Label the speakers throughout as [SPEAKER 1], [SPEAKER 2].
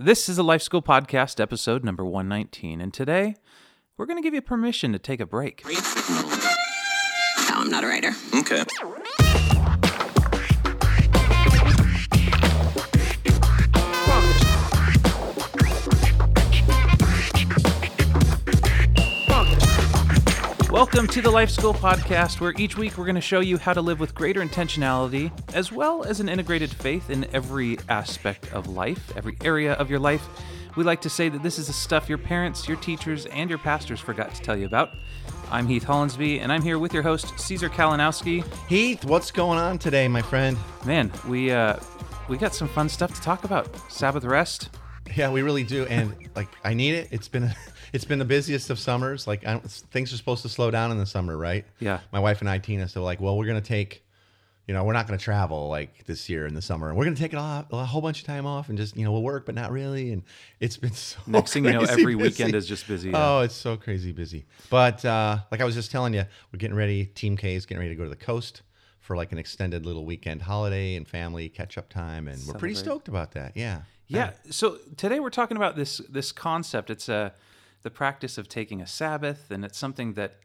[SPEAKER 1] This is a Life School Podcast, episode number 119. And today, we're going to give you permission to take a break.
[SPEAKER 2] No, I'm not a writer.
[SPEAKER 3] Okay.
[SPEAKER 1] Welcome to the Life School Podcast, where each week we're going to show you how to live with greater intentionality, as well as an integrated faith in every aspect of life, every area of your life. We like to say that this is the stuff your parents, your teachers, and your pastors forgot to tell you about. I'm Heath Hollinsby, and I'm here with your host, Caesar Kalinowski.
[SPEAKER 4] Heath, what's going on today, my friend?
[SPEAKER 1] Man, we uh, we got some fun stuff to talk about. Sabbath rest.
[SPEAKER 4] Yeah, we really do, and like I need it. It's been it's been the busiest of summers. Like I don't, things are supposed to slow down in the summer, right?
[SPEAKER 1] Yeah.
[SPEAKER 4] My wife and I, Tina, so like, well, we're gonna take, you know, we're not gonna travel like this year in the summer. We're gonna take it off, a whole bunch of time off and just you know we'll work, but not really. And it's been so
[SPEAKER 1] Next thing you know, every
[SPEAKER 4] busy.
[SPEAKER 1] weekend is just busy. yeah.
[SPEAKER 4] Oh, it's so crazy busy. But uh, like I was just telling you, we're getting ready. Team K is getting ready to go to the coast for like an extended little weekend holiday and family catch up time, and we're pretty stoked about that. Yeah.
[SPEAKER 1] Yeah. So today we're talking about this this concept. It's a the practice of taking a Sabbath, and it's something that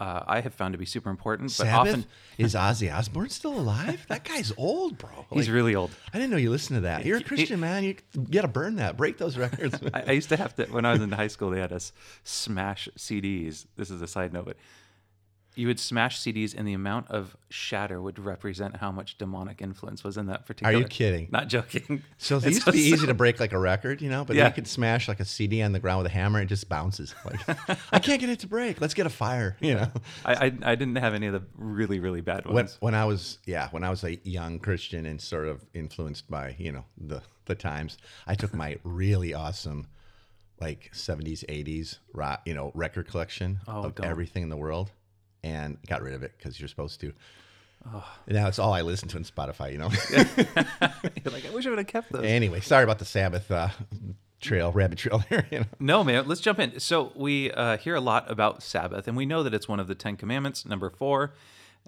[SPEAKER 1] uh, I have found to be super important. But
[SPEAKER 4] Sabbath?
[SPEAKER 1] often
[SPEAKER 4] Is Ozzy Osbourne still alive? That guy's old, bro.
[SPEAKER 1] he's really old.
[SPEAKER 4] I didn't know you listened to that. You're a Christian man. You got to burn that. Break those records.
[SPEAKER 1] I, I used to have to when I was in high school. They had us smash CDs. This is a side note, but you would smash CDs, and the amount of shatter would represent how much demonic influence was in that particular.
[SPEAKER 4] Are you kidding?
[SPEAKER 1] Not joking.
[SPEAKER 4] so it used to be easy to break like a record, you know, but
[SPEAKER 1] Yeah.
[SPEAKER 4] you could smash like a CD on the ground with a hammer. And it just bounces. Like I can't get it to break. Let's get a fire. You know.
[SPEAKER 1] I, I I didn't have any of the really really bad
[SPEAKER 4] When,
[SPEAKER 1] ones.
[SPEAKER 4] when I was yeah when I was a young Christian and sort of influenced by you know the the times, I took my really awesome like 70s 80s rock you know record collection
[SPEAKER 1] Oh,
[SPEAKER 4] of
[SPEAKER 1] don't.
[SPEAKER 4] everything in the world and got rid of it because you're supposed to. And now it's all I listen to in Spotify, you know.
[SPEAKER 1] You're like I wish I would have kept those.
[SPEAKER 4] anyway, sorry about the Sabbath uh, trail, rabbit trail there. You know.
[SPEAKER 1] No, man. Let's jump in. So we uh, hear a lot about Sabbath, and we know that it's one of the Ten Commandments, number four.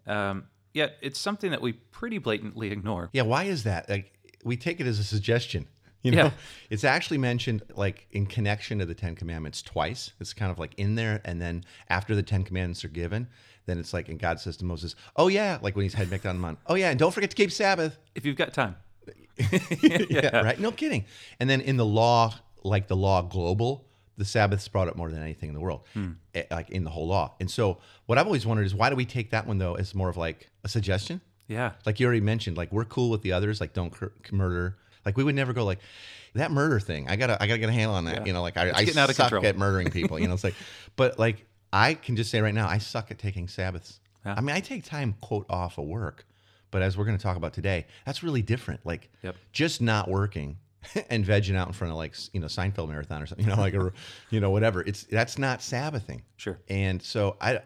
[SPEAKER 1] Um, yet it's something that we pretty blatantly ignore.
[SPEAKER 4] Yeah, why is that? Like we take it as a suggestion. You know,
[SPEAKER 1] Yeah.
[SPEAKER 4] it's actually mentioned like in connection to the Ten Commandments twice. It's kind of like in there, and then after the Ten Commandments are given, then it's like, and God says to Moses, "Oh yeah," like when he's heading back down the mountain. Oh yeah, and don't forget to keep Sabbath.
[SPEAKER 1] If you've got time.
[SPEAKER 4] yeah, right. No kidding. And then in the law, like the law global, the Sabbath's brought up more than anything in the world, eh, like in the whole law. And so, what I've always wondered is why do we take that one though as more of like a suggestion?
[SPEAKER 1] Yeah.
[SPEAKER 4] Like you already mentioned, like we're cool with the others, like don't cur- murder. Like we would never go like that murder thing. I gotta, I gotta get a handle on that.
[SPEAKER 1] Yeah.
[SPEAKER 4] You know, like I, I
[SPEAKER 1] getting out of
[SPEAKER 4] suck
[SPEAKER 1] control.
[SPEAKER 4] at murdering people. You know, it's like, but like I can just say right now, I suck at taking Sabbaths.
[SPEAKER 1] Yeah.
[SPEAKER 4] I mean, I take time quote off of work, but as we're going to talk about today, that's really different. Like
[SPEAKER 1] Yep.
[SPEAKER 4] just not working and vegging out in front of like you know Seinfeld marathon or something. You know, like or you know whatever. It's that's not Sabbathing.
[SPEAKER 1] Sure.
[SPEAKER 4] And so I,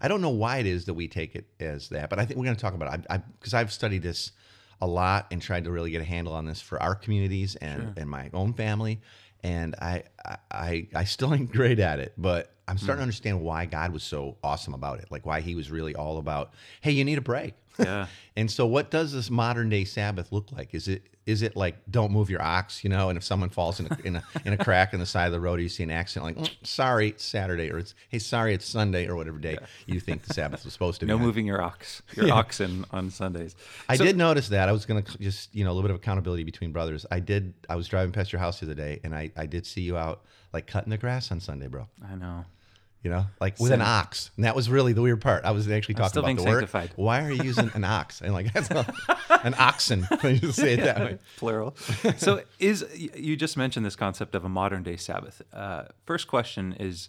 [SPEAKER 4] I don't know why it is that we take it as that, but I think we're going to talk about it. I because I've studied this a lot and tried to really get a handle on this for our communities and and my own family, and I I I still ain't great at it, but I'm starting to mm. understand why God was so awesome about it. Like why He was really all about, hey, you need a break.
[SPEAKER 1] Yeah.
[SPEAKER 4] and so, what does this modern day Sabbath look like? Is it is it like don't move your ox, you know? And if someone falls in a in a, in a crack in the side of the road, you see an accident, like "Mm, sorry, it's Saturday, or it's hey, sorry, it's Sunday, or whatever day you think the Sabbath was supposed to be.
[SPEAKER 1] No
[SPEAKER 4] on.
[SPEAKER 1] moving your ox, your oxen on Sundays.
[SPEAKER 4] I
[SPEAKER 1] So-
[SPEAKER 4] did notice that. I was going to just, you know, a little bit of accountability between brothers. I did. I was driving past your house the other day, and I, I did see you out like cutting the grass on Sunday, bro.
[SPEAKER 1] I know.
[SPEAKER 4] You know, like with an ox, and that was really the weird part. I was actually talking
[SPEAKER 1] still
[SPEAKER 4] about
[SPEAKER 1] being
[SPEAKER 4] the word. Why are you using an ox? And like that's not, an oxen. You say it that way.
[SPEAKER 1] Plural. so is you just mentioned this concept of a modern day Sabbath. Uh, first question is: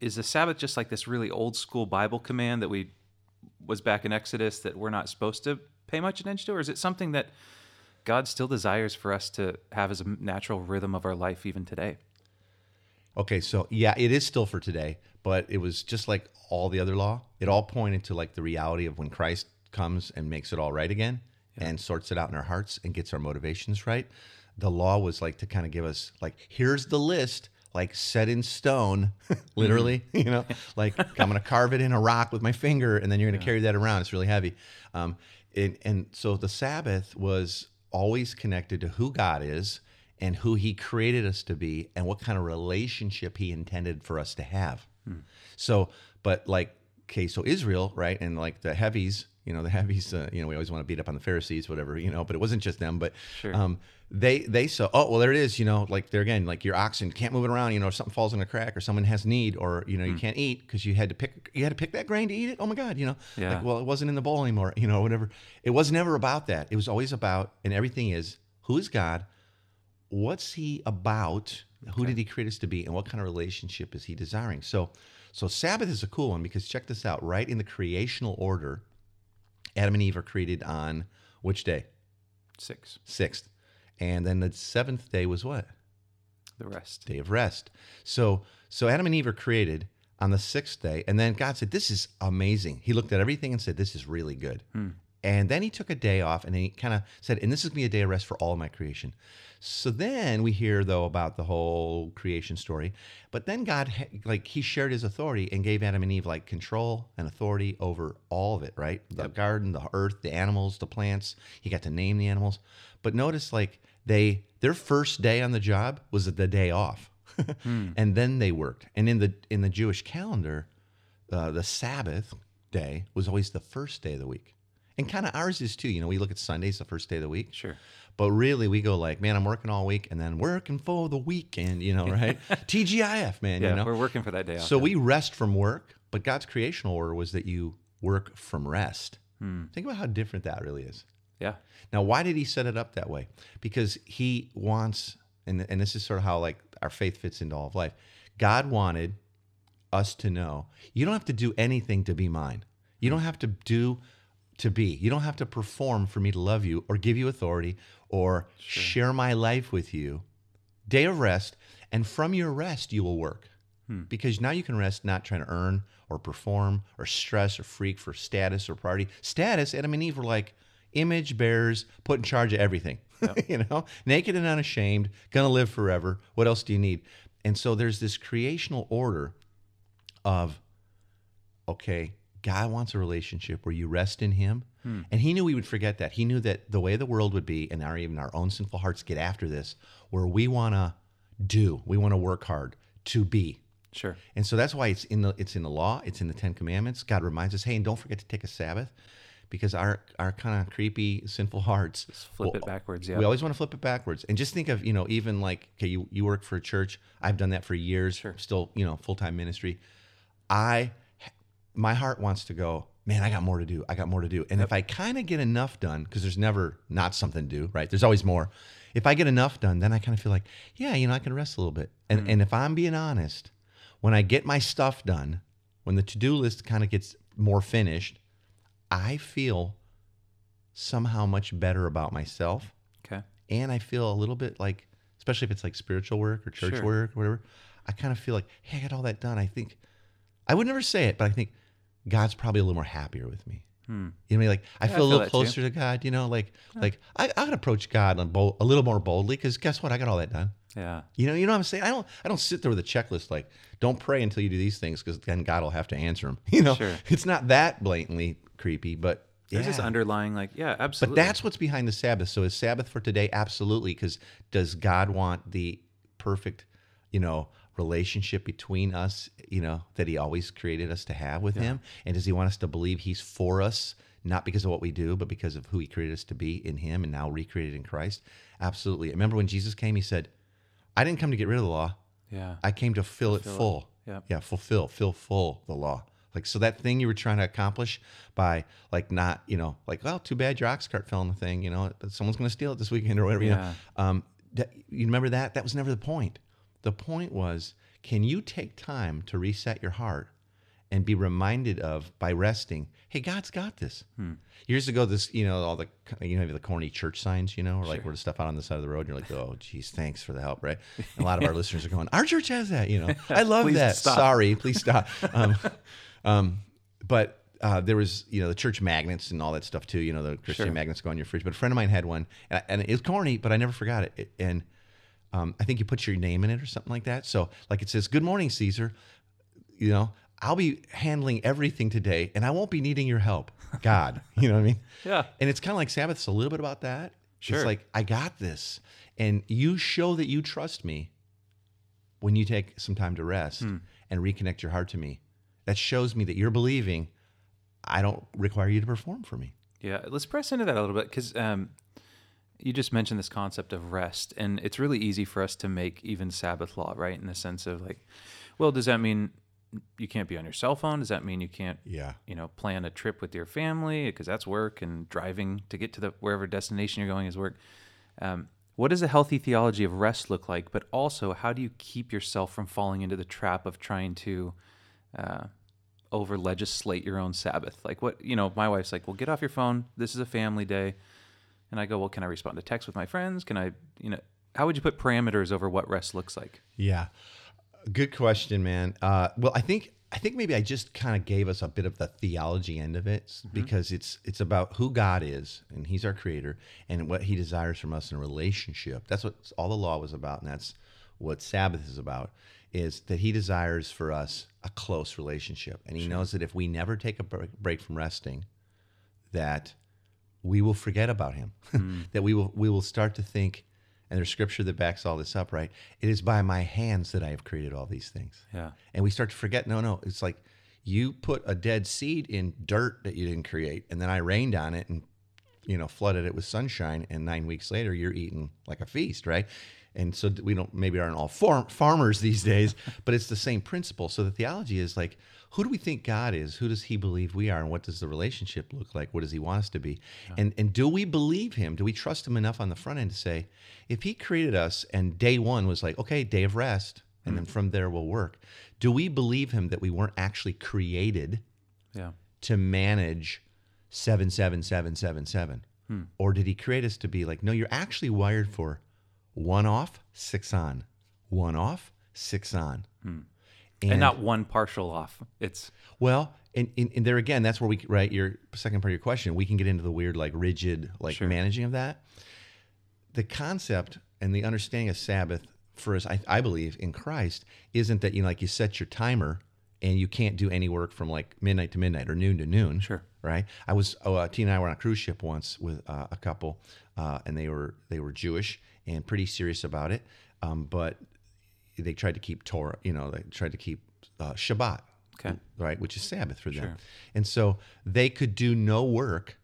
[SPEAKER 1] Is the Sabbath just like this really old school Bible command that we was back in Exodus that we're not supposed to pay much attention to, or is it something that God still desires for us to have as a natural rhythm of our life even today?
[SPEAKER 4] Okay, so yeah, it is still for today, but it was just like all the other law. It all pointed to like the reality of when Christ comes and makes it all right again and sorts it out in our hearts and gets our motivations right. The law was like to kind of give us like here's the list like set in stone, literally, you know, like I'm going to carve it in a rock with my finger and then you're going to carry that around. It's really heavy. Um, and, and so the Sabbath was always connected to who God is and who he created us to be and what kind of relationship he intended for us to have. So, but like, okay, so Israel, right? And like the heavies, you know, the heavies, uh, you know, we always want to beat up on the Pharisees, whatever, you know, but it wasn't just them, but
[SPEAKER 1] Sure.
[SPEAKER 4] um, they, they saw, oh, well, there it is, you know, like they're again, like your oxen can't move it around, you know, if something falls in a crack or someone has need or, you know, you can't eat because you had to pick, you had to pick that grain to eat it. Oh my God, you know,
[SPEAKER 1] Yeah.
[SPEAKER 4] like, well, it wasn't in the bowl anymore, you know, whatever. It was never about that. It was always about, and everything is, who is God? What's he about? Who did he create us to be? And what kind of relationship is he desiring? So, so Sabbath is a cool one because check this out. Right in the creational order, Adam and Eve are created on which day?
[SPEAKER 1] Six.
[SPEAKER 4] Sixth. And then the seventh day was what?
[SPEAKER 1] The rest.
[SPEAKER 4] day of rest. So so Adam and Eve are created on the sixth day, and then God said, "This is amazing." He looked at everything and said, "This is really good." Hmm. And then he took a day off, and he kind of said, "And this is gonna be a day of rest for all of my creation." So then we hear though about the whole creation story, but then God like he shared his authority and gave Adam and Eve like control and authority over all of it, right? The garden, the earth, the animals, the plants. He got to name the animals. But notice like they their first day on the job was the day off. and then they worked. And in the in the Jewish calendar, uh, the Sabbath day was always the first day of the week. And kind of ours is too. You know, we look at Sundays, the first day of the week.
[SPEAKER 1] Sure.
[SPEAKER 4] But really, we go like, man, I'm working all week, and then working for the weekend. You know, right? TGIF, man.
[SPEAKER 1] Yeah,
[SPEAKER 4] you know,
[SPEAKER 1] we're working for that day off.
[SPEAKER 4] so we rest from work, but God's creational order was that you work from rest. Hmm. Think about how different that really is.
[SPEAKER 1] yeah.
[SPEAKER 4] Now, why did he set it up that way? Because he wants, and, and this is sort of how like our faith fits into all of life. God wanted us to know you don't have to do anything to be mine. You hmm. don't have to do to be. You don't have to perform for me to love you or give you authority or share my life with you. Day of rest, and from your rest you will work. Hmm. Because now you can rest not trying to earn or perform or stress or freak for status or party. Status, Adam and Eve were like image bearers put in charge of everything. you know, naked and unashamed, gonna live forever. What else do you need? And so there's this creational order of okay, God wants a relationship where you rest in Him. Hmm. And He knew we would forget that. He knew that the way the world would be, and our even our own sinful hearts get after this, where we want to do, we want to work hard to be.
[SPEAKER 1] Sure.
[SPEAKER 4] And so that's why it's in the it's in the law, it's in the Ten Commandments. God reminds us, hey, and don't forget to take a Sabbath, because our our kind of creepy sinful hearts
[SPEAKER 1] flip
[SPEAKER 4] will-
[SPEAKER 1] it backwards, yeah.
[SPEAKER 4] We always want to flip it backwards, and just think of you know even like okay, you you work for a church. I've done that for years.
[SPEAKER 1] Sure.
[SPEAKER 4] Still you know full time ministry. I my heart wants to go. Man, I got more to do. I got more to do. And if I kind of get enough done, because there's never not something to do, right? There's always more. If I get enough done, then I kind of feel like, yeah, you know, I can rest a little bit. And
[SPEAKER 1] Mm-hmm.
[SPEAKER 4] and if I'm being honest, when I get my stuff done, when the to do list kind of gets more finished, I feel somehow much better about myself.
[SPEAKER 1] Okay.
[SPEAKER 4] And I feel a little bit like, especially if it's like spiritual work or church
[SPEAKER 1] Sure.
[SPEAKER 4] work or whatever, I kind of feel like, hey, I got all that done. I think, I would never say it, but I think God's probably a little more happier with me. You know what I mean? Like I
[SPEAKER 1] Hmm. I
[SPEAKER 4] feel a little closer to God. You know, like like I, I could approach God on bold, a little more boldly because guess what? I got all that done.
[SPEAKER 1] Yeah.
[SPEAKER 4] You know, you know what I'm saying? I don't I don't sit there with a checklist like don't pray until you do these things because then God will have to answer them. You know,
[SPEAKER 1] Sure.
[SPEAKER 4] it's not that blatantly creepy, but
[SPEAKER 1] There's this
[SPEAKER 4] yeah.
[SPEAKER 1] underlying like, yeah, absolutely.
[SPEAKER 4] But that's what's behind the Sabbath. So is Sabbath for today? Absolutely. Because does God want the perfect, you know, relationship between us, you know, that He always created us to have with Him? And does He want us to believe He's for us, not because of what we do, but because of who He created us to be in Him and now recreated in Christ? Absolutely. Remember when Jesus came, He said, I didn't come to get rid of the law.
[SPEAKER 1] yeah.
[SPEAKER 4] I came to fill it
[SPEAKER 1] Fulfill it.
[SPEAKER 4] full.
[SPEAKER 1] Yep.
[SPEAKER 4] Yeah, fulfill, fill full the law. Like so that thing you were trying to accomplish by like not, you know, like, well, too bad your ox cart fell in the thing, you know, someone's gonna steal it this weekend or whatever, you know. Um that, you remember that? That was never the point. The point was, can you take time to reset your heart and be reminded of by resting, hey, God's got this.
[SPEAKER 1] Hmm.
[SPEAKER 4] Years ago, this, you know, all the, you know, the corny church signs, you know, or like where the stuff out on the side of the road. You're like, oh, geez, thanks for the help, right? And a lot of our listeners are going, our church has that, you know. I love that.
[SPEAKER 1] stop.
[SPEAKER 4] Sorry, please stop. Um, um, but uh, there was, you know, the church magnets and all that stuff too. You know, the Christian
[SPEAKER 1] Sure.
[SPEAKER 4] magnets go on your fridge. But a friend of mine had one, and, I, and it was corny, but I never forgot it. it and um, I think you put your name in it or something like that. So, like it says, "Good morning, Caesar." You know, I'll be handling everything today, and I won't be needing your help. God, you know what I mean?
[SPEAKER 1] Yeah.
[SPEAKER 4] And it's kind of like Sabbath's a little bit about that.
[SPEAKER 1] Sure.
[SPEAKER 4] It's like, I got this. And you show that you trust me when you take some time to rest
[SPEAKER 1] Hmm.
[SPEAKER 4] and reconnect your heart to me. That shows me that you're believing I don't require you to perform for me.
[SPEAKER 1] Yeah, let's press into that a little bit because um, you just mentioned this concept of rest, and it's really easy for us to make even Sabbath law, right? In the sense of like, well, does that mean you can't be on your cell phone? Does that mean you can't,
[SPEAKER 4] Yeah.
[SPEAKER 1] you know, plan a trip with your family because that's work, and driving to get to the wherever destination you're going is work? Um, what does a healthy theology of rest look like? But also, how do you keep yourself from falling into the trap of trying to uh, over legislate your own Sabbath. Like what you know, my wife's like, "Well, get off your phone. This is a family day," and I go, "Well, can I respond to text with my friends? Can I, you know, how would you put parameters over what rest looks like?"
[SPEAKER 4] Yeah. Good question, man. Uh, well, I think I think maybe I just kind of gave us a bit of the theology end of it because it's it's about who God is and He's our Creator and what He desires from us in a relationship. That's what all the law was about, and that's what Sabbath is about. Is that He desires for us a close relationship, and He knows that if we never take a break from resting, that we will forget about him. Hmm. That we will we will start to think and there's scripture that backs all this up right? It is by my hands that i have created all these things.
[SPEAKER 1] Yeah.
[SPEAKER 4] and we start to forget no no it's like you put a dead seed in dirt that you didn't create and then i rained on it and you know flooded it with sunshine and nine weeks later you're eating like a feast right and so we don't maybe aren't all farm, farmers these days but it's the same principle. So the theology is like who do we think god is? Who does he believe we are? And what does the relationship look like? What does he want us to be? And and do we believe him? Do we trust him enough on the front end to say if he created us and day one was like okay day of rest and then mm. from there we'll work do we believe him that we weren't actually created
[SPEAKER 1] Yeah.
[SPEAKER 4] to manage 77777 hmm. or did he create us to be like no you're actually wired for one off six on one off six on
[SPEAKER 1] And, not one partial off. It's
[SPEAKER 4] well and, and, and there again that's where we right your second part of your question we can get into the weird like rigid like
[SPEAKER 1] Sure.
[SPEAKER 4] managing of that the concept and the understanding of sabbath for us I, I believe in christ isn't that you know like you set your timer and you can't do any work from like midnight to midnight or noon to noon
[SPEAKER 1] Sure.
[SPEAKER 4] right i was oh, uh, tina and i were on a cruise ship once with uh, a couple uh, and they were they were jewish and pretty serious about it um, but they tried to keep torah you know they tried to keep uh, shabbat
[SPEAKER 1] Okay.
[SPEAKER 4] right which is sabbath for them
[SPEAKER 1] Sure.
[SPEAKER 4] and so they could do no work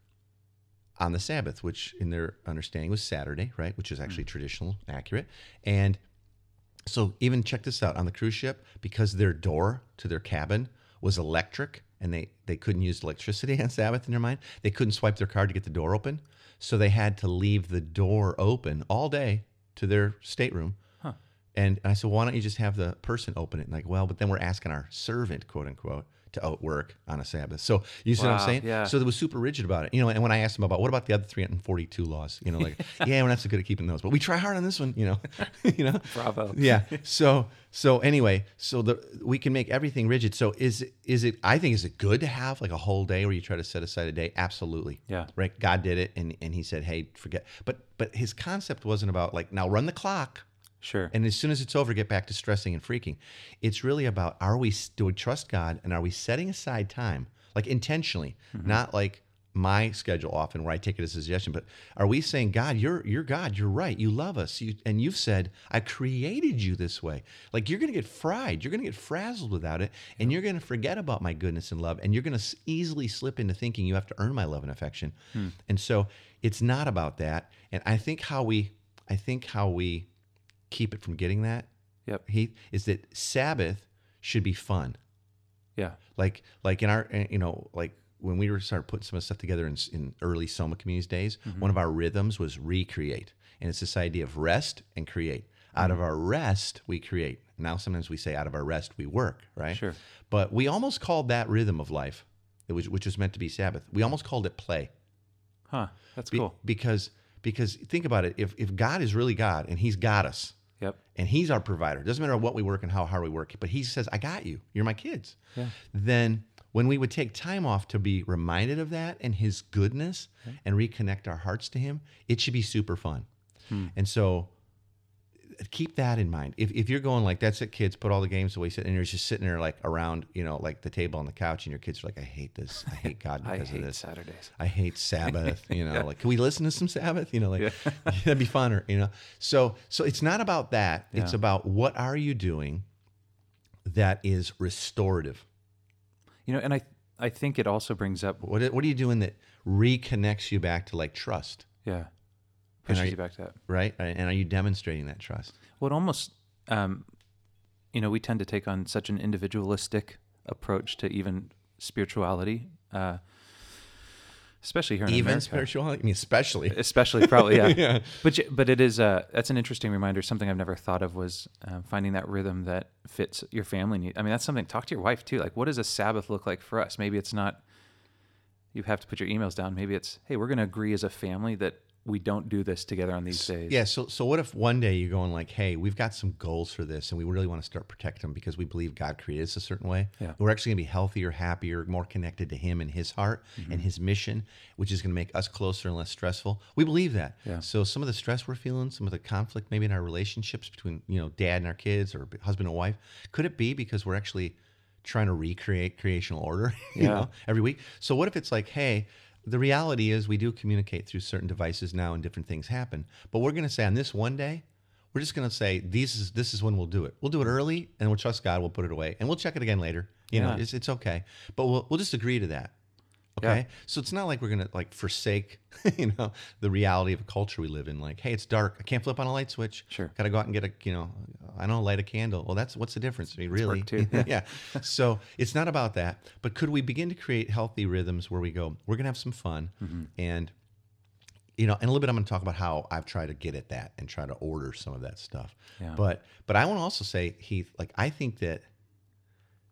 [SPEAKER 4] on the sabbath which in their understanding was saturday right which is actually traditional accurate and so even check this out on the cruise ship because their door to their cabin was electric and they they couldn't use electricity on Sabbath in their mind. They couldn't swipe their card to get the door open, so they had to leave the door open all day to their stateroom. And I said, why don't you just have the person open it? And like, well, but then we're asking our servant, quote unquote, to outwork on a Sabbath. So you see what I'm saying?
[SPEAKER 1] yeah.
[SPEAKER 4] So they was super rigid about it, you know. And when I asked them about what about the other 342 laws, you know, like, yeah, we're not so good at keeping those, but we try hard on this one, you know, you know.
[SPEAKER 1] Bravo.
[SPEAKER 4] Yeah. So so anyway, so the we can make everything rigid. So is it is it? I think is it good to have like a whole day where you try to set aside a day? Absolutely.
[SPEAKER 1] Yeah.
[SPEAKER 4] Right. God did it, and and He said, hey, forget. But but His concept wasn't about like now run the clock.
[SPEAKER 1] Sure.
[SPEAKER 4] And as soon as it's over, get back to stressing and freaking. It's really about are we do we trust God and are we setting aside time, like intentionally, mm-hmm. not like my schedule often where I take it as a suggestion, but are we saying, God, you're you're God, you're right, you love us, you, and you've said, I created you this way. Like you're gonna get fried, you're gonna get frazzled without it, and you're gonna forget about my goodness and love, and you're gonna easily slip into thinking you have to earn my love and affection. Hmm. And so it's not about that. And I think how we I think how we keep it from getting that
[SPEAKER 1] Yep.
[SPEAKER 4] he is that sabbath should be fun
[SPEAKER 1] Yeah.
[SPEAKER 4] like like in our eh, you know like when we were started putting some of the stuff together in, in early soma communities days one of our rhythms was recreate and it's this idea of rest and create out of our rest we create now sometimes we say out of our rest we work right
[SPEAKER 1] Sure.
[SPEAKER 4] but we almost called that rhythm of life it was, which was meant to be sabbath we almost called it play
[SPEAKER 1] Huh. That's
[SPEAKER 4] Be-
[SPEAKER 1] cool.
[SPEAKER 4] because because think about it if, if god is really god and he's got us
[SPEAKER 1] Yep.
[SPEAKER 4] and he's our provider. It doesn't matter what we work and how hard we work, but he says, I got you. You're my kids.
[SPEAKER 1] Yeah.
[SPEAKER 4] Then when we would take time off to be reminded of that and his goodness and reconnect our hearts to him, it should be super fun. Hmm. And so keep that in mind. If, if you're going like that's it, kids, put all the games away, sit and you're just sitting there like around, you know, like the table on the couch, and your kids are like, I hate this. I hate God because
[SPEAKER 1] hate
[SPEAKER 4] of this.
[SPEAKER 1] Saturdays.
[SPEAKER 4] I hate Sabbath. You know, like can we listen to some Sabbath? You know, like that'd be funner. You know, so so it's not about that. It's about what are you doing that is restorative.
[SPEAKER 1] You know, and I I think it also brings up
[SPEAKER 4] What what are you doing that reconnects you back to like trust,
[SPEAKER 1] yeah pushes you
[SPEAKER 4] you-
[SPEAKER 1] back to that.
[SPEAKER 4] right? And are you demonstrating that trust?
[SPEAKER 1] Well, it almost, um, you know, we tend to take on such an individualistic approach to even spirituality, uh, especially here in
[SPEAKER 4] Even
[SPEAKER 1] America.
[SPEAKER 4] spirituality. I mean, especially.
[SPEAKER 1] Especially, probably, yeah.
[SPEAKER 4] Yeah.
[SPEAKER 1] But but it is uh, that's an interesting reminder. Something I've never thought of was um, finding that rhythm that fits your family need. I mean, that's something. Talk to your wife too. Like, what does a Sabbath look like for us? Maybe it's not. You have to put your emails down. Maybe it's, hey, we're going to agree as a family that we don't do this together on these days.
[SPEAKER 4] Yeah. So, so what if one day you're going like, hey, we've got some goals for this, and we really want to start protecting them because we believe God created us a certain way.
[SPEAKER 1] Yeah.
[SPEAKER 4] We're actually going to be healthier, happier, more connected to Him and His heart
[SPEAKER 1] Mm-hmm.
[SPEAKER 4] and His mission, which is going to make us closer and less stressful. We believe that.
[SPEAKER 1] Yeah.
[SPEAKER 4] So some of the stress we're feeling, some of the conflict maybe in our relationships between you know dad and our kids or husband and wife, could it be because we're actually trying to recreate creational order, you
[SPEAKER 1] Yeah.
[SPEAKER 4] know, every week? So what if it's like, hey, the reality is we do communicate through certain devices now and different things happen. But we're going to say on this one day, we're just going to say this is this is when we'll do it. We'll do it early and we'll trust God. We'll put it away and we'll check it again later. You know, it's, it's okay. But we'll we'll just agree to that. Okay.
[SPEAKER 1] Yeah.
[SPEAKER 4] So it's not like we're gonna like forsake, you know, the reality of a culture we live in. Like, hey, it's dark. I can't flip on a light switch.
[SPEAKER 1] Sure.
[SPEAKER 4] Got to go out and get a, you know, I don't light a candle. Well, that's what's the difference? Really? yeah. So it's not about that. But could we begin to create healthy rhythms where we go, we're gonna have some fun
[SPEAKER 1] Mm-hmm.
[SPEAKER 4] and you know, in a little bit, I'm going to talk about how I've tried to get at that and try to order some of that stuff.
[SPEAKER 1] Yeah.
[SPEAKER 4] But, but I want to also say, Heath, like I think that,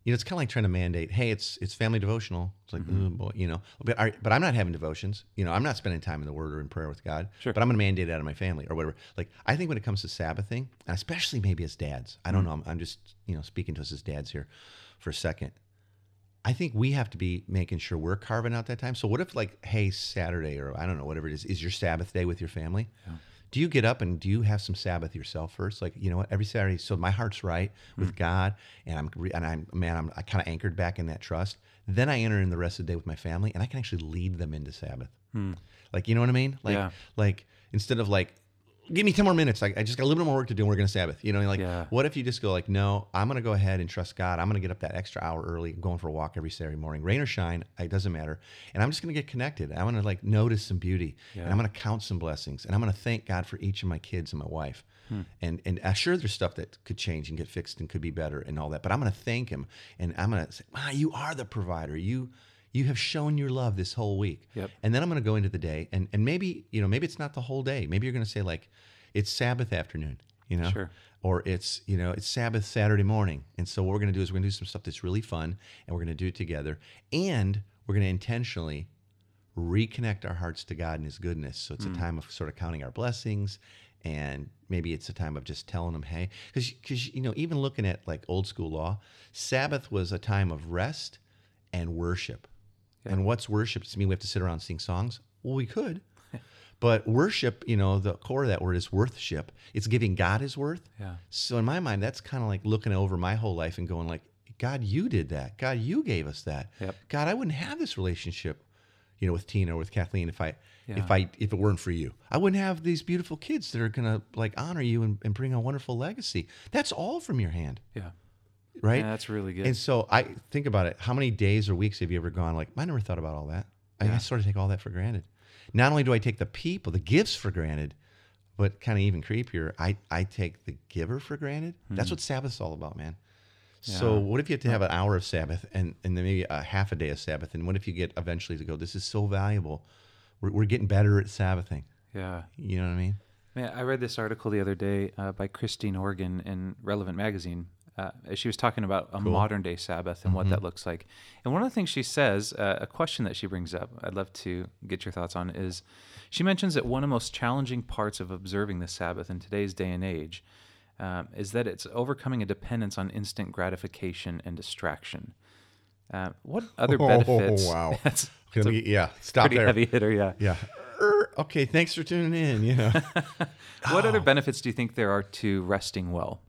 [SPEAKER 4] you know, it's kind of like trying to mandate, hey, it's it's family devotional. It's like,
[SPEAKER 1] Mm-hmm.
[SPEAKER 4] oh boy, you know, but I, but I'm not having devotions. You know, I'm not spending time in the Word or in prayer with God.
[SPEAKER 1] Sure.
[SPEAKER 4] But I'm going to mandate it out of my family or whatever. Like I think when it comes to Sabbathing, and especially maybe as dads, I
[SPEAKER 1] Mm-hmm.
[SPEAKER 4] don't know. I'm, I'm just you know speaking to us as dads here for a second. I think we have to be making sure we're carving out that time. So what if like, hey, Saturday or I don't know, whatever it is, is your Sabbath day with your family? Do you get up and do you have some Sabbath yourself first? Like, you know what, every Saturday, so my heart's right with mm. God and I'm, re- and I'm, man, I'm I kind of anchored back in that trust. Then I enter in the rest of the day with my family and I can actually lead them into Sabbath. Hmm. Like, you know what I mean? Like,
[SPEAKER 1] Yeah.
[SPEAKER 4] like instead of like, give me 10 more minutes. I, I just got a little bit more work to do and we're going to Sabbath. You know, like,
[SPEAKER 1] Yeah.
[SPEAKER 4] what if you just go like, no, I'm going to go ahead and trust God. I'm going to get up that extra hour early, going for a walk every Saturday morning, rain or shine, it doesn't matter. And I'm just going to get connected. I'm going to like notice some beauty and I'm going to count some blessings and I'm going to thank God for each of my kids and my wife. And and uh, sure, there's stuff that could change and get fixed and could be better and all that. But I'm going to thank Him and I'm going to say, wow, you are the provider. You you have shown your love this whole week.
[SPEAKER 1] Yep.
[SPEAKER 4] And then I'm going to go into the day and and maybe you know maybe it's not the whole day. Maybe you're going to say like it's Sabbath afternoon. You know,
[SPEAKER 1] Sure.
[SPEAKER 4] or it's you know it's Sabbath Saturday morning, and so what we're going to do is we're going to do some stuff that's really fun, and we're going to do it together, and we're going to intentionally reconnect our hearts to God and His goodness. So it's a mm. time of sort of counting our blessings, and maybe it's a time of just telling them, hey, because because you know even looking at like old school law, Sabbath was a time of rest and worship. And what's worship? Does it mean we have to sit around and sing songs? Well, we could. But worship, you know, the core of that word is worthship. It's giving God his worth.
[SPEAKER 1] Yeah.
[SPEAKER 4] So in my mind, that's kind of like looking over my whole life and going like, God, you did that. God, you gave us that.
[SPEAKER 1] Yep.
[SPEAKER 4] God, I wouldn't have this relationship, you know, with Tina or with Kathleen if I
[SPEAKER 1] Yeah.
[SPEAKER 4] if I if it weren't for you. I wouldn't have these beautiful kids that are gonna like honor you and, and bring a wonderful legacy. That's all from your hand.
[SPEAKER 1] Yeah.
[SPEAKER 4] Right?
[SPEAKER 1] Yeah, that's really good.
[SPEAKER 4] And so I think about it. How many days or weeks have you ever gone like, I never thought about all that. I, I sort of take all that for granted. Not only do I take the people, the gifts for granted, but kind of even creepier, I, I take the giver for granted. That's what Sabbath's all about, man. So
[SPEAKER 1] Yeah.
[SPEAKER 4] what if you have to have an hour of Sabbath and, and then maybe a half a day of Sabbath? And what if you get eventually to go, this is so valuable. We're, we're getting better at Sabbathing.
[SPEAKER 1] yeah.
[SPEAKER 4] You know what I mean?
[SPEAKER 1] Man, I read this article the other day uh, by Christine Organ in Relevant Magazine. Uh, she was talking about a modern day Sabbath and what that looks like. And one of the things she says, uh, a question that she brings up, I'd love to get your thoughts on, is she mentions that one of the most challenging parts of observing the Sabbath in today's day and age um, is that it's overcoming a dependence on instant gratification and distraction. Uh, what other
[SPEAKER 4] Oh,
[SPEAKER 1] benefits?
[SPEAKER 4] wow.
[SPEAKER 1] That's
[SPEAKER 4] let me- yeah, stop
[SPEAKER 1] pretty
[SPEAKER 4] there.
[SPEAKER 1] heavy hitter, yeah.
[SPEAKER 4] Yeah. er, okay, thanks for tuning in. You know,
[SPEAKER 1] What
[SPEAKER 4] Oh.
[SPEAKER 1] other benefits do you think there are to resting well?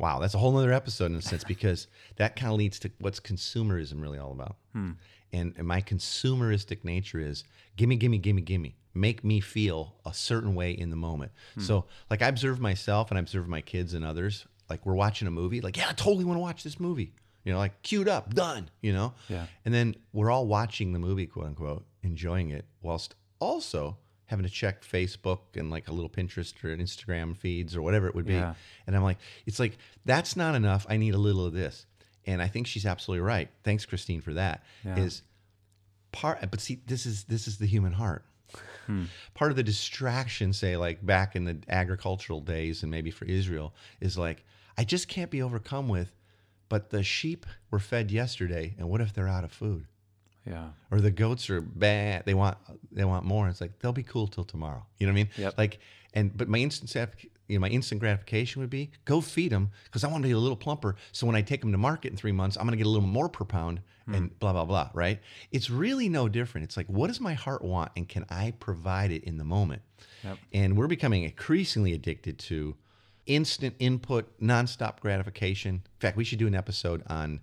[SPEAKER 4] Wow, that's a whole other episode in a sense because that kind of leads to what's consumerism really all about. Hmm. And, and my consumeristic nature is gimme, gimme, gimme, gimme. Make me feel a certain way in the moment. Hmm. So, like, I observe myself and I observe my kids and others. Like, we're watching a movie, like, yeah, I totally want to watch this movie. You know, like, queued up, done, you know?
[SPEAKER 1] Yeah.
[SPEAKER 4] And then we're all watching the movie, quote unquote, enjoying it, whilst also having to check Facebook and like a little Pinterest or an Instagram feeds or whatever it would be.
[SPEAKER 1] Yeah.
[SPEAKER 4] And I'm like, it's like, that's not enough. I need a little of this. And I think she's absolutely right. Thanks, Christine, for that. Is
[SPEAKER 1] Yeah.
[SPEAKER 4] part but see, this is this is the human heart. Hmm. Part of the distraction, say like back in the agricultural days and maybe for Israel, is like, I just can't be overcome with, but the sheep were fed yesterday, and what if they're out of food?
[SPEAKER 1] Yeah.
[SPEAKER 4] or the goats are bad. They want they want more. It's like they'll be cool till tomorrow. You know what I mean?
[SPEAKER 1] Yep.
[SPEAKER 4] Like, and but my instant you know my instant gratification would be go feed them because I want to be a little plumper. So when I take them to market in three months, I'm going to get a little more per pound and blah blah blah. Right? It's really no different. It's like what does my heart want and can I provide it in the moment?
[SPEAKER 1] Yep.
[SPEAKER 4] And we're becoming increasingly addicted to instant input, nonstop gratification. In fact, we should do an episode on,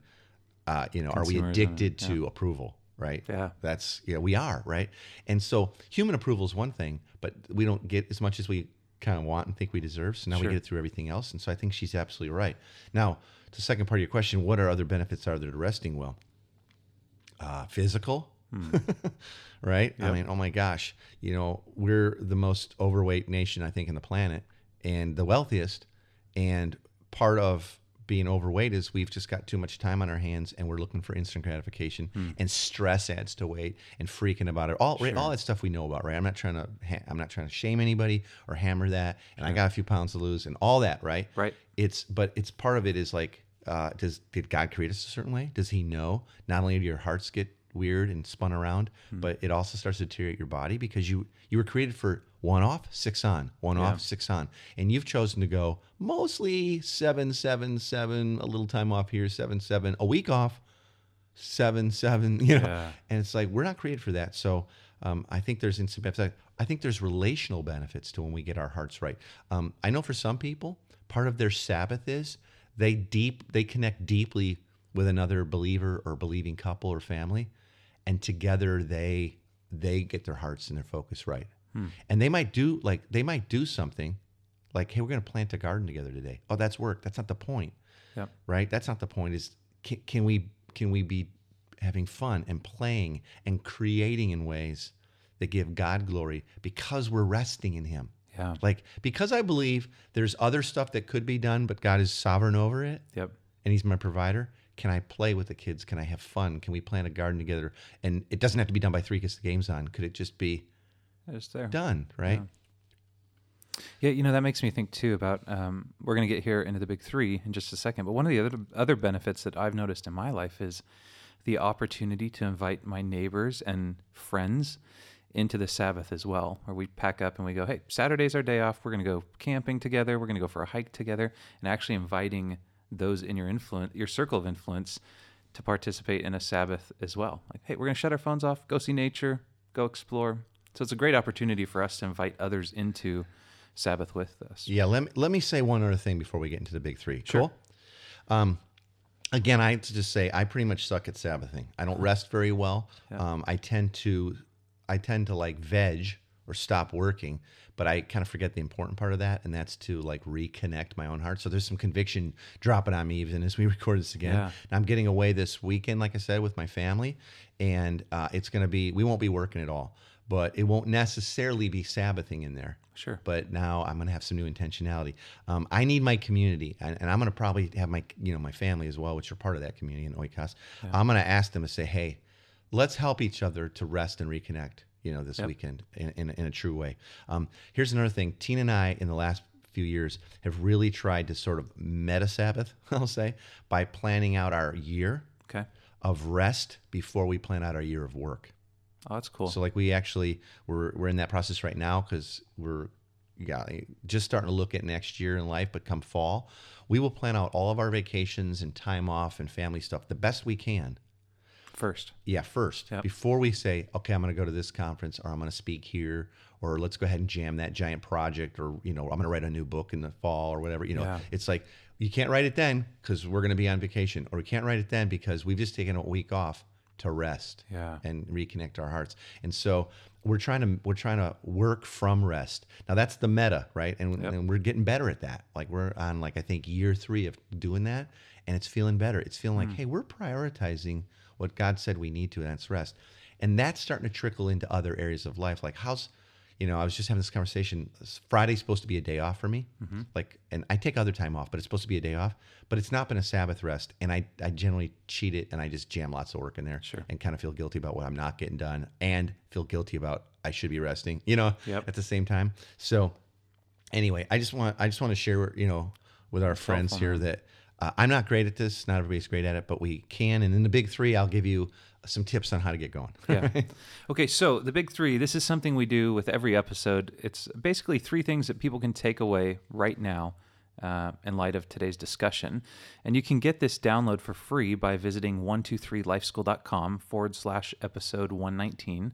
[SPEAKER 4] uh, you know, are we addicted to approval? Right.
[SPEAKER 1] Yeah.
[SPEAKER 4] That's yeah, we are right. And so human approval is one thing, but we don't get as much as we kind of want and think we deserve. So now we get it through everything else. And so I think she's absolutely right. Now, the second part of your question: What are other benefits are there to resting well? Uh, physical. right? I mean, oh my gosh, you know, we're the most overweight nation I think in the planet and the wealthiest. And part of being overweight is we've just got too much time on our hands and we're looking for instant gratification and stress adds to weight and freaking about it. All right, all that stuff we know about, right? I'm not trying to ha- I'm not trying to shame anybody or hammer that. And I got a few pounds to lose and all that, right?
[SPEAKER 1] Right.
[SPEAKER 4] It's but it's part of it is like uh, does did God create us a certain way? Does He know? Not only do your hearts get weird and spun around, but it also starts to deteriorate your body because you you were created for one off, six on, one off, six on, and you've chosen to go mostly seven, seven, seven, a little time off here, seven, seven, a week off, seven, seven, you know,
[SPEAKER 1] Yeah.
[SPEAKER 4] and it's like we're not created for that. So um, I think there's instant benefits. I think there's relational benefits to when we get our hearts right. Um, I know for some people, part of their Sabbath is they deep they connect deeply with another believer or believing couple or family, and together they they get their hearts and their focus right. Hmm. And they might do like they might do something like, hey, we're going to plant a garden together today. Oh, that's work. That's not the point
[SPEAKER 1] Yep.
[SPEAKER 4] right? That's not the point. Is can, can we can we be having fun and playing and creating in ways that give God glory because we're resting in Him?
[SPEAKER 1] Yeah.
[SPEAKER 4] Like because I believe there's other stuff that could be done, but God is sovereign over it,
[SPEAKER 1] Yep.
[SPEAKER 4] and He's my provider. Can I play with the kids? Can I have fun? Can we plant a garden together? And it doesn't have to be done by three because the game's on. Could it just be
[SPEAKER 1] Just there.
[SPEAKER 4] done? Right?
[SPEAKER 1] Yeah, you know that makes me think too about. Um, we're going to get here into the big three in just a second, but one of the other other benefits that I've noticed in my life is the opportunity to invite my neighbors and friends into the Sabbath as well, where we pack up and we go, "Hey, Saturday's our day off. We're going to go camping together. We're going to go for a hike together," and actually inviting those in your influence, your circle of influence, to participate in a Sabbath as well. Like, hey, we're going to shut our phones off, go see nature, go explore. So it's a great opportunity for us to invite others into Sabbath with us.
[SPEAKER 4] Yeah, let me, let me say one other thing before we get into the big three. Cool. Um, again, I have to just say I pretty much suck at Sabbathing. I don't rest very well. Um, I tend to I tend to like veg or stop working, but I kind of forget the important part of that, and that's to like reconnect my own heart. So there's some conviction dropping on me even as we record this again.
[SPEAKER 1] Yeah.
[SPEAKER 4] And I'm getting away this weekend, like I said, with my family, and uh, it's going to be we won't be working at all, but it won't necessarily be Sabbathing in there
[SPEAKER 1] Sure.
[SPEAKER 4] but now I'm going to have some new intentionality. Um, I need my community, and, and I'm going to probably have my you know my family as well, which are part of that community in Oikos. I'm going to ask them to say, hey, let's help each other to rest and reconnect. You know, this weekend in, in, in a true way. Um, here's another thing: Tina and I, in the last few years, have really tried to sort of meta Sabbath, I'll say, by planning out our year
[SPEAKER 1] Okay.
[SPEAKER 4] of rest before we plan out our year of work.
[SPEAKER 1] Oh, that's cool.
[SPEAKER 4] So like we actually we're we're in that process right now because we're yeah just starting to look at next year in life. But come fall, we will plan out all of our vacations and time off and family stuff the best we can.
[SPEAKER 1] First.
[SPEAKER 4] Yeah, first.
[SPEAKER 1] Yep.
[SPEAKER 4] Before we say, okay, I'm going to go to this conference or I'm going to speak here or let's go ahead and jam that giant project or, you know, I'm going to write a new book in the fall or whatever, you know,
[SPEAKER 1] Yeah.
[SPEAKER 4] it's like you can't write it then because we're going to be on vacation or we can't write it then because we've just taken a week off to rest
[SPEAKER 1] Yeah.
[SPEAKER 4] and reconnect our hearts. And so we're trying to we're trying to work from rest. Now that's the meta, right? And,
[SPEAKER 1] Yep.
[SPEAKER 4] and we're getting better at that. Like we're on like I think year 3 of doing that and it's feeling better. It's feeling
[SPEAKER 1] Hmm.
[SPEAKER 4] like, hey, we're prioritizing what God said we need to, and that's rest. And that's starting to trickle into other areas of life. Like how's you know, I was just having this conversation. Friday's supposed to be a day off for me.
[SPEAKER 1] Mm-hmm.
[SPEAKER 4] Like, and I take other time off, but it's supposed to be a day off. But it's not been a Sabbath rest, and I, I generally cheat it, and I just jam lots of work in there,
[SPEAKER 1] Sure.
[SPEAKER 4] and kind of feel guilty about what I'm not getting done, and feel guilty about I should be resting. You know,
[SPEAKER 1] Yep.
[SPEAKER 4] at the same time. So, anyway, I just want I just want to share, you know, with our friends here that uh, I'm not great at this. Not everybody's great at it, but we can. And in the big three, I'll give you some tips on how to get going.
[SPEAKER 1] Yeah. okay, so the big three, this is something we do with every episode. It's basically three things that people can take away right now uh, in light of today's discussion. And you can get this download for free by visiting 123lifeschool.com forward slash episode 119.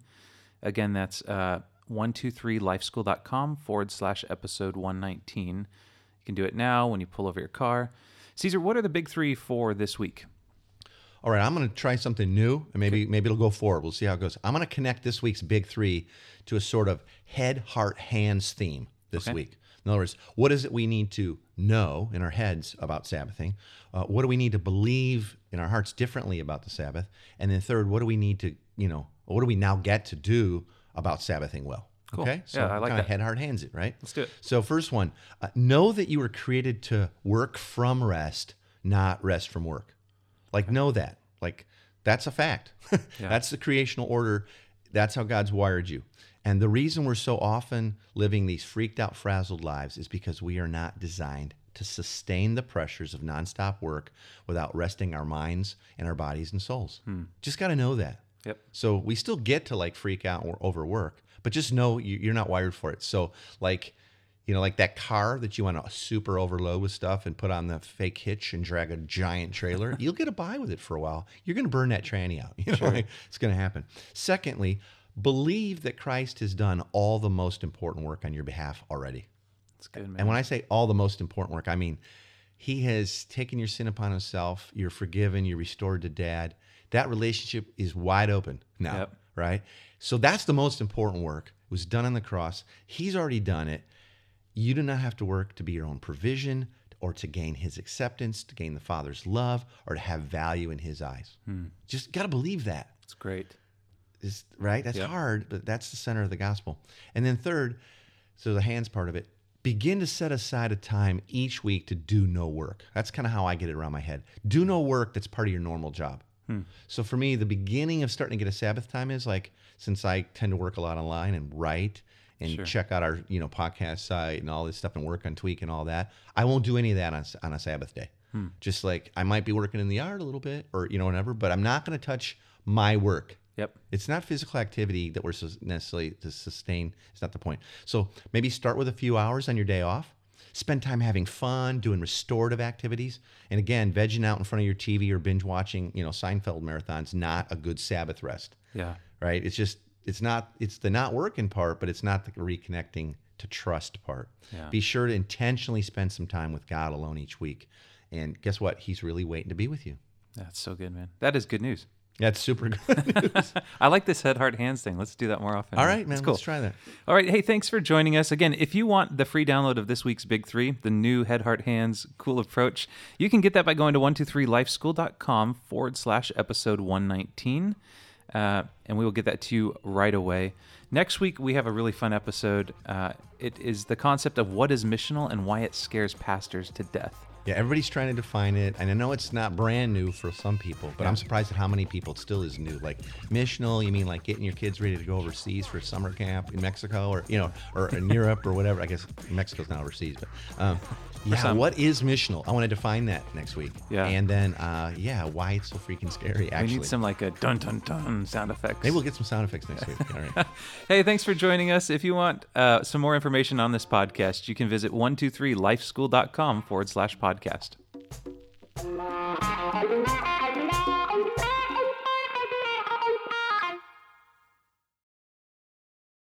[SPEAKER 1] Again, that's uh, 123lifeschool.com forward slash episode 119. You can do it now when you pull over your car. Caesar, what are the big three for this week?
[SPEAKER 4] All right, I'm going to try something new, and maybe maybe it'll go forward. We'll see how it goes. I'm going to connect this week's big three to a sort of head, heart, hands theme this
[SPEAKER 1] Okay.
[SPEAKER 4] week. In other words, what is it we need to know in our heads about Sabbathing? Uh, what do we need to believe in our hearts differently about the Sabbath? And then third, what do we need to you know what do we now get to do about Sabbathing well?
[SPEAKER 1] Cool.
[SPEAKER 4] Okay,
[SPEAKER 1] Yeah, I like
[SPEAKER 4] kind of
[SPEAKER 1] that.
[SPEAKER 4] head, heart, hands it right.
[SPEAKER 1] Let's do it.
[SPEAKER 4] So first one, uh, know that you were created to work from rest, not rest from work. Like know that. Like that's a fact. That's the creational order. That's how God's wired you. And the reason we're so often living these freaked out, frazzled lives is because we are not designed to sustain the pressures of nonstop work without resting our minds and our bodies and souls. Hmm. Just got to know that.
[SPEAKER 1] Yep.
[SPEAKER 4] So we still get to like freak out or overwork, but just know you- you're not wired for it. So like, you know, like that car that you want to super overload with stuff and put on the fake hitch and drag a giant trailer, you'll get a buy with it for a while. You're going to burn that tranny out. You know, like, it's going to happen. Secondly, believe that Christ has done all the most important work on your behalf already.
[SPEAKER 1] That's good, man.
[SPEAKER 4] And when I say all the most important work, I mean he has taken your sin upon himself. You're forgiven. You're restored to dad. That relationship is wide open now,
[SPEAKER 1] Yep.
[SPEAKER 4] right? So that's the most important work. It was done on the cross. He's already done it. You do not have to work to be your own provision or to gain his acceptance, to gain the Father's love, or to have value in his eyes. Hmm. Just got to believe that
[SPEAKER 1] It's great.
[SPEAKER 4] is right. That's
[SPEAKER 1] Yep.
[SPEAKER 4] hard, but that's the center of the gospel. And then third, so the hands part of it, begin to set aside a time each week to do no work. That's kind of how I get it around my head. Do no work that's part of your normal job. Hmm. So for me, the beginning of starting to get a Sabbath time is like since I tend to work a lot online and write and
[SPEAKER 1] Sure.
[SPEAKER 4] check out our you know podcast site and all this stuff and work on tweak and all that. I won't do any of that on, on a Sabbath day. Hmm. Just like I might be working in the yard a little bit or you know whatever, but I'm not going to touch my work.
[SPEAKER 1] Yep.
[SPEAKER 4] It's not physical activity that we're necessarily to sustain. It's not the point. So maybe start with a few hours on your day off. Spend time having fun, doing restorative activities. And again, vegging out in front of your TV or binge watching, you know, Seinfeld marathons, not a good Sabbath rest,
[SPEAKER 1] Yeah.
[SPEAKER 4] right? It's just, it's not, it's the not working part, but it's not the reconnecting to trust part.
[SPEAKER 1] Yeah.
[SPEAKER 4] Be sure to intentionally spend some time with God alone each week. And guess what? He's really waiting to be with you.
[SPEAKER 1] That's so good, man. That is good news.
[SPEAKER 4] That's super good. news.
[SPEAKER 1] I like this head, heart, hands thing. Let's do that more often.
[SPEAKER 4] All right, man.
[SPEAKER 1] It's cool.
[SPEAKER 4] Let's try that.
[SPEAKER 1] All right. Hey, thanks for joining us. Again, if you want the free download of this week's Big Three, the new Head, Heart, Hands Cool Approach, you can get that by going to 123lifeschool.com forward slash episode 119. Uh, and we will get that to you right away. Next week, we have a really fun episode. Uh, it is the concept of what is missional and why it scares pastors to death.
[SPEAKER 4] Yeah, everybody's trying to define it, and I know it's not brand new for some people, but I'm surprised at how many people it still is new. Like missional, you mean like getting your kids ready to go overseas for summer camp in Mexico, or you know, or in Europe or whatever. I guess Mexico's not overseas, but um, yeah, what is missional? I want to define that next week.
[SPEAKER 1] Yeah.
[SPEAKER 4] and then uh, yeah, why it's so freaking scary. Actually, We
[SPEAKER 1] need some like a dun dun dun sound effects.
[SPEAKER 4] maybe we'll get some sound effects next week. All right.
[SPEAKER 1] Hey, thanks for joining us. If you want uh, some more information on this podcast, you can visit 123lifeschool.com forward slash podcast.